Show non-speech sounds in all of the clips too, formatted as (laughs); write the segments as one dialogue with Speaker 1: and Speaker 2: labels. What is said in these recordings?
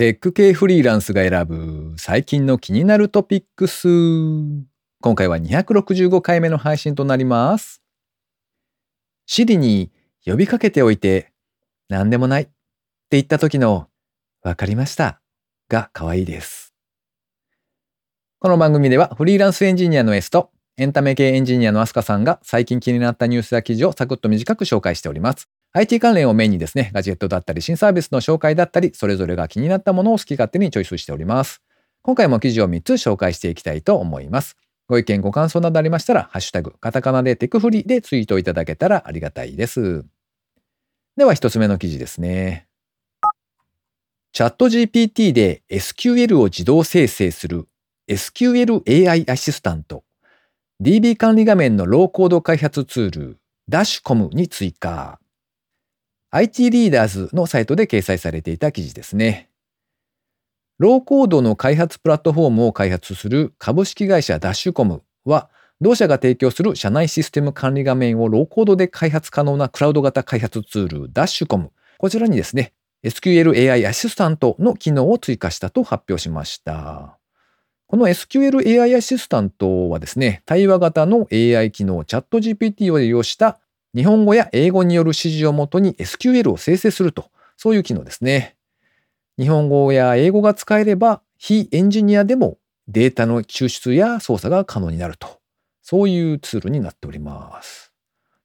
Speaker 1: テック系フリーランスが選ぶ最近の気になるトピックス。今回は265回目の配信となります。シリに呼びかけておいて何でもないって言った時のわかりましたが可愛いです。この番組ではフリーランスエンジニアの S とエンタメ系エンジニアのアスカさんが最近気になったニュースや記事をサクッと短く紹介しております。IT 関連をメインにですね、ガジェットだったり新サービスの紹介だったり、それぞれが気になったものを好き勝手にチョイスしております。今回も記事を3つ紹介していきたいと思います。ご意見、ご感想などありましたら、ハッシュタグ、カタカナでテクフリでツイートいただけたらありがたいです。では1つ目の記事ですね。チャット GPT で SQL を自動生成する SQL AI アシスタント DB 管理画面のローコード開発ツールダッシュコムに追加 IT リーダーズのサイトで掲載されていた記事ですね。ローコードの開発プラットフォームを開発する株式会社ダッシュコムは同社が提供する社内システム管理画面をローコードで開発可能なクラウド型開発ツールダッシュコムこちらにですね SQL AI アシスタントの機能を追加したと発表しました。この SQL AI アシスタントはですね、対話型の AI 機能チャット GPT を利用した日本語や英語による指示をもとに SQL を生成すると、そういう機能ですね。日本語や英語が使えれば、非エンジニアでもデータの抽出や操作が可能になると、そういうツールになっております。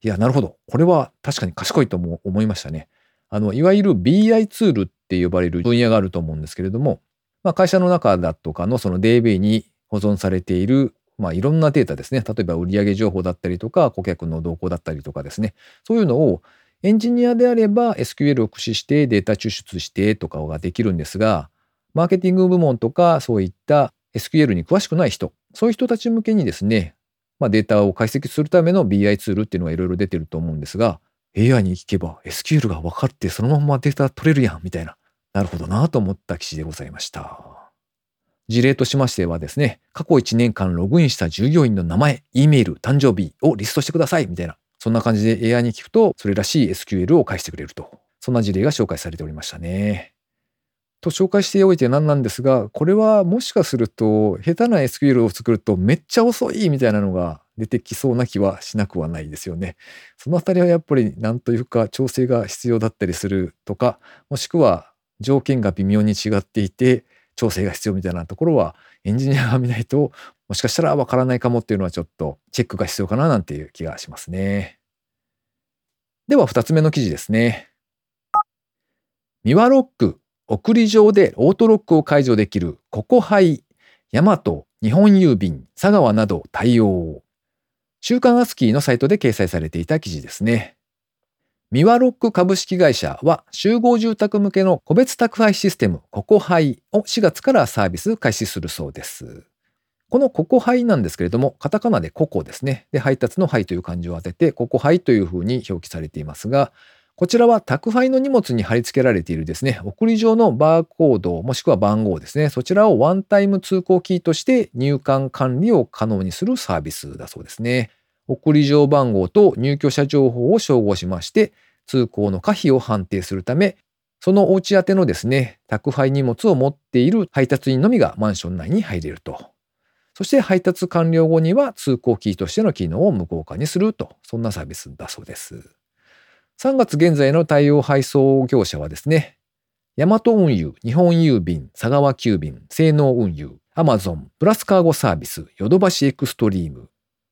Speaker 1: いや、なるほど。これは確かに賢いとも思いましたね。あの、いわゆる BI ツールって呼ばれる分野があると思うんですけれども、まあ、会社の中だとかのその DB に保存されている、まあ、いろんなデータですね。例えば売上情報だったりとか、顧客の動向だったりとかですね。そういうのをエンジニアであれば SQL を駆使してデータ抽出してとかができるんですが、マーケティング部門とかそういった SQL に詳しくない人、そういう人たち向けにですね、まあ、データを解析するための BI ツールっていうのがいろいろ出てると思うんですが、AI に聞けば SQL が分かってそのままデータ取れるやんみたいな。なるほどなと思った記事でございました。事例としましてはですね、過去1年間ログインした従業員の名前、E メール、誕生日をリストしてくださいみたいな、そんな感じで AI に聞くと、それらしい SQL を返してくれると。そんな事例が紹介されておりましたね。と紹介しておいて何なんですが、これはもしかすると、下手な SQL を作るとめっちゃ遅いみたいなのが出てきそうな気はしなくはないですよね。そのあたりはやっぱり何というか調整が必要だったりするとか、もしくは条件が微妙に違っていて調整が必要みたいなところはエンジニアが見ないともしかしたらわからないかもっていうのはちょっとチェックが必要かななんていう気がしますね。では2つ目の記事ですね。ミワロック送り状でオートロックを解除できるココハイ、ヤマト、日本郵便、佐川など対応。週刊アスキーのサイトで掲載されていた記事ですね。ミワロック株式会社は集合住宅向けの個別宅配システムココハイを4月からサービス開始するそうです。このココハイなんですけれども、カタカナでココですね。で、配達のハイという漢字を当てて、ココハイというふうに表記されていますが、こちらは宅配の荷物に貼り付けられているですね、送り状のバーコードもしくは番号ですね、そちらをワンタイム通行キーとして入管管理を可能にするサービスだそうですね。送り状番号と入居者情報を照合しまして、通行の可否を判定するため、そのお家宛てのですね、宅配荷物を持っている配達員のみがマンション内に入れると。そして配達完了後には通行キーとしての機能を無効化にすると、そんなサービスだそうです。3月現在の対応配送業者はですね、ヤマト運輸、日本郵便、佐川急便、西農運輸、アマゾン、プラスカーゴサービス、ヨドバシエクストリーム、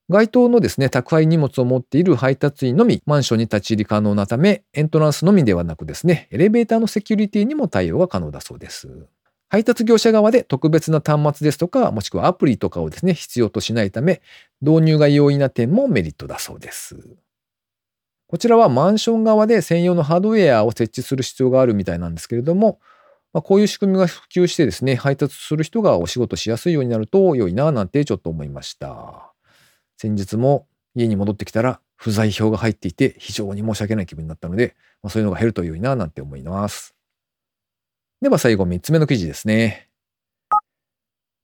Speaker 1: 該当のですね、宅配荷物を持っている配達員のみマンションに立ち入り可能なため、エントランスのみではなくですね、エレベーターのセキュリティにも対応が可能だそうです。配達業者側で特別な端末ですとか、もしくはアプリとかをですね、必要としないため、導入が容易な点もメリットだそうです。こちらはマンション側で専用のハードウェアを設置する必要があるみたいなんですけれども、まあ、こういう仕組みが普及してですね、配達する人がお仕事しやすいようになると良いな、なんてちょっと思いました。先日も家に戻ってきたら不在票が入っていて非常に申し訳ない気分になったので、まあ、そういうのが減ると良いななんて思います。では最後3つ目の記事ですね。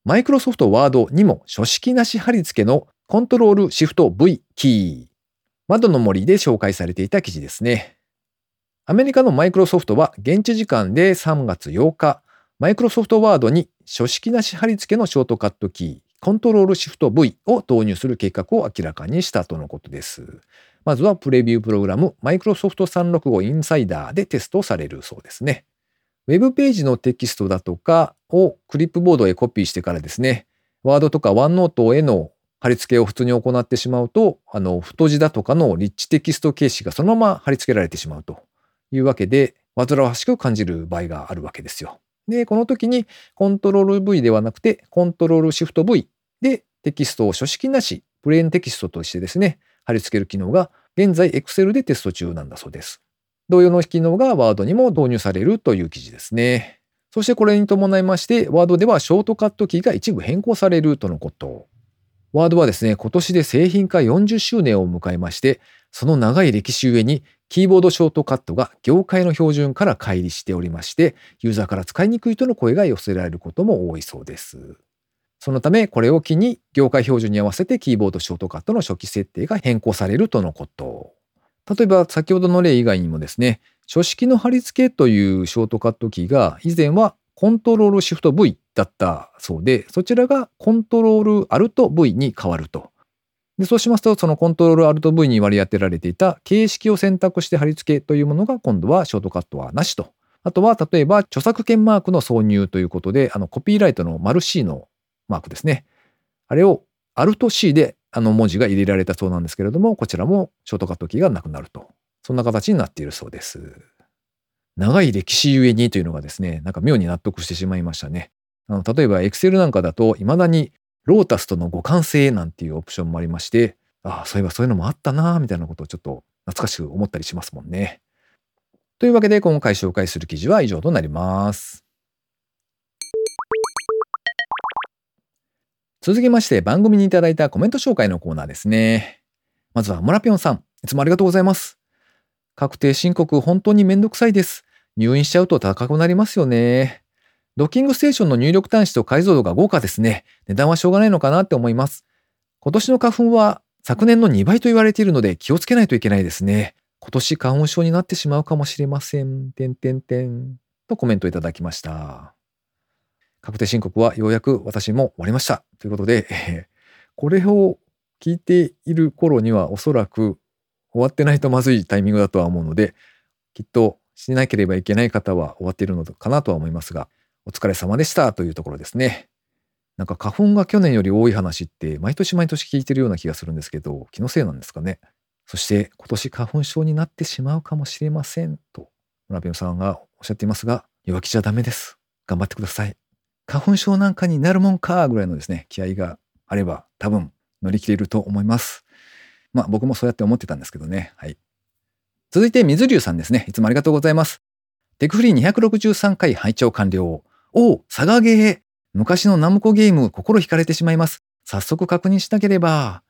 Speaker 1: マイクロソフトワードにも書式なし貼り付けのコントロールシフト V キー。窓の森で紹介されていた記事ですね。アメリカのマイクロソフトは現地時間で3月8日、マイクロソフトワードに書式なし貼り付けのショートカットキー、コントロールシフト V を導入する計画を明らかにしたとのことです。まずはプレビュープログラムマイクロソフト365インサイダーでテストされるそうですね。ウェブページのテキストだとかをクリップボードへコピーしてからですね、ワードとかワンノートへの貼り付けを普通に行ってしまうと、あの、太字だとかのリッチテキスト形式がそのまま貼り付けられてしまうというわけで、煩わしく感じる場合があるわけですよ。で、この時にコントロール V ではなくて、コントロールシフト V でテキストを書式なし、プレーンテキストとしてですね、貼り付ける機能が現在 Excel でテスト中なんだそうです。同様の機能が Word にも導入されるという記事ですね。そしてこれに伴いまして、Word ではショートカットキーが一部変更されるとのこと。ワードはですね、今年で製品化40周年を迎えまして、その長い歴史ゆえに、キーボードショートカットが業界の標準から乖離しておりまして、ユーザーから使いにくいとの声が寄せられることも多いそうです。そのため、これを機に業界標準に合わせてキーボードショートカットの初期設定が変更されるとのこと。例えば、先ほどの例以外にもですね、書式の貼り付けというショートカットキーが以前はコントロールシフト V だったそうで、そちらがコントロールアルト V に変わると。でそうしますと、そのコントロールアルト V に割り当てられていた形式を選択して貼り付けというものが今度はショートカットはなしと。あとは、例えば著作権マークの挿入ということで、あのコピーライトの丸 C のマークですね。あれをアルト C であの文字が入れられたそうなんですけれども、こちらもショートカットキーがなくなると。そんな形になっているそうです。長い歴史ゆえにというのがですね、なんか妙に納得してしまいましたね。あの例えば Excel なんかだと、未だにロータスとの互換性なんていうオプションもありまして、ああ、そういえばそういうのもあったなみたいなことをちょっと懐かしく思ったりしますもんね。というわけで今回紹介する記事は以上となります。続きまして番組にいただいたコメント紹介のコーナーですね。まずはモラピョンさん、いつもありがとうございます。確定申告本当にめんどくさいです。入院しちゃうと高くなりますよね。ドッキングステーションの入力端子と解像度が豪華ですね。値段はしょうがないのかなって思います。今年の花粉は昨年の2倍と言われているので気をつけないといけないですね。今年花粉症になってしまうかもしれません。てんてんてん。とコメントいただきました。確定申告はようやく私も終わりました。ということで、え (laughs) これを聞いている頃にはおそらく終わってないとまずいタイミングだとは思うので、きっとしなければいけない方は終わっているのかなとは思いますが、お疲れ様でしたというところですね。なんか花粉が去年より多い話って毎年毎年聞いてるような気がするんですけど、気のせいなんですかね。そして今年花粉症になってしまうかもしれませんと、村ビオさんがおっしゃっていますが、弱気じゃダメです。頑張ってください。花粉症なんかになるもんかぐらいのですね、気合があれば多分乗り切れると思います。まあ僕もそうやって思ってたんですけどね。はい。続いて水流さんですね。いつもありがとうございます。テクフリー263回拝聴完了。おお、サガゲー。昔のナムコゲーム、心惹かれてしまいます。早速確認しなければ。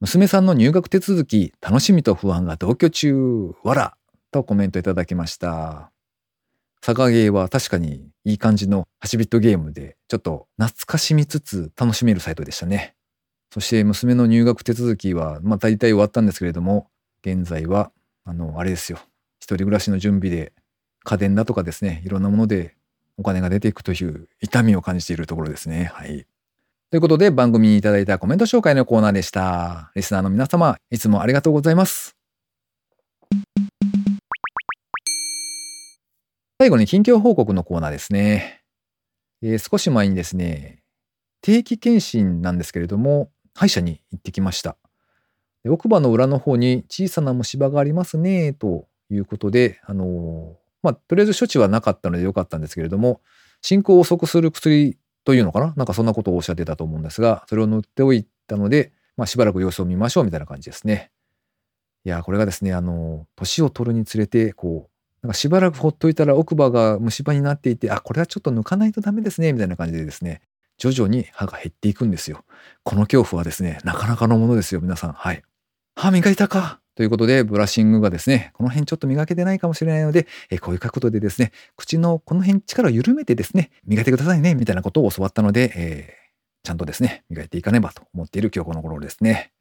Speaker 1: 娘さんの入学手続き、楽しみと不安が同居中。わら。とコメントいただきました。サガゲーは確かにいい感じの8ビットゲームで、ちょっと懐かしみつつ楽しめるサイトでしたね。そして娘の入学手続きは、まあ大体終わったんですけれども、現在はあの、あれですよ。一人暮らしの準備で、家電だとかですね、いろんなものでお金が出ていくという痛みを感じているところですね。はい。ということで番組にいただいたコメント紹介のコーナーでした。リスナーの皆様、いつもありがとうございます。最後に近況報告のコーナーですね。えー、少し前にですね、定期検診なんですけれども、歯医者に行ってきました。奥歯の裏の方に小さな虫歯がありますね、ということで、あのまあ、とりあえず処置はなかったのでよかったんですけれども、進行を遅くする薬というのかな？なんかそんなことをおっしゃってたと思うんですが、それを塗っておいたので、まあ、しばらく様子を見ましょうみたいな感じですね。いや、これがですね、あの、年を取るにつれて、こう、なんかしばらくほっといたら奥歯が虫歯になっていて、あ、これはちょっと抜かないとダメですね、みたいな感じでですね、徐々に歯が減っていくんですよ。この恐怖はですね、なかなかのものですよ、皆さん。はい。歯磨いたか？ということで、ブラッシングがですね、この辺ちょっと磨けてないかもしれないので、えこういう角度でですね、口のこの辺力を緩めてですね、磨いてくださいね、みたいなことを教わったので、えー、ちゃんとですね、磨いていかねばと思っている今日この頃ですね。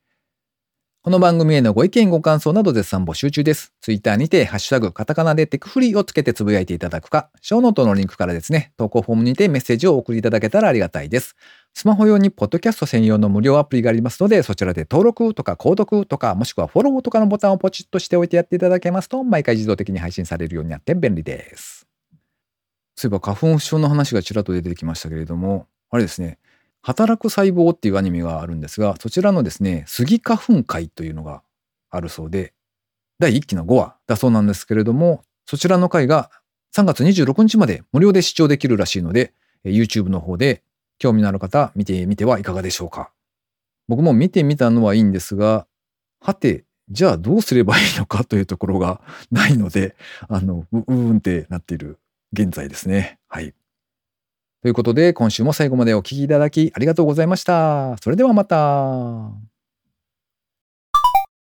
Speaker 1: この番組へのご意見ご感想など絶賛募集中です。ツイッターにて、ハッシュタグ、カタカナでテクフリーをつけてつぶやいていただくか、ショーノートのリンクからですね、投稿フォームにてメッセージをお送りいただけたらありがたいです。スマホ用にポッドキャスト専用の無料アプリがありますので、そちらで登録とか購読とか、もしくはフォローとかのボタンをポチッとしておいてやっていただけますと、毎回自動的に配信されるようになって便利です。そういえば花粉症の話がちらっと出てきましたけれども、あれですね、働く細胞っていうアニメがあるんですが、そちらのですね、スギ花粉会というのがあるそうで、第1期の5話だそうなんですけれども、そちらの回が3月26日まで無料で視聴できるらしいので、YouTube の方で興味のある方見てみてはいかがでしょうか。僕も見てみたのはいいんですが、はて、じゃあどうすればいいのかというところがないので、あの、うーんってなっている現在ですね。はい。ということで、今週も最後までお聴きいただきありがとうございました。それではまた。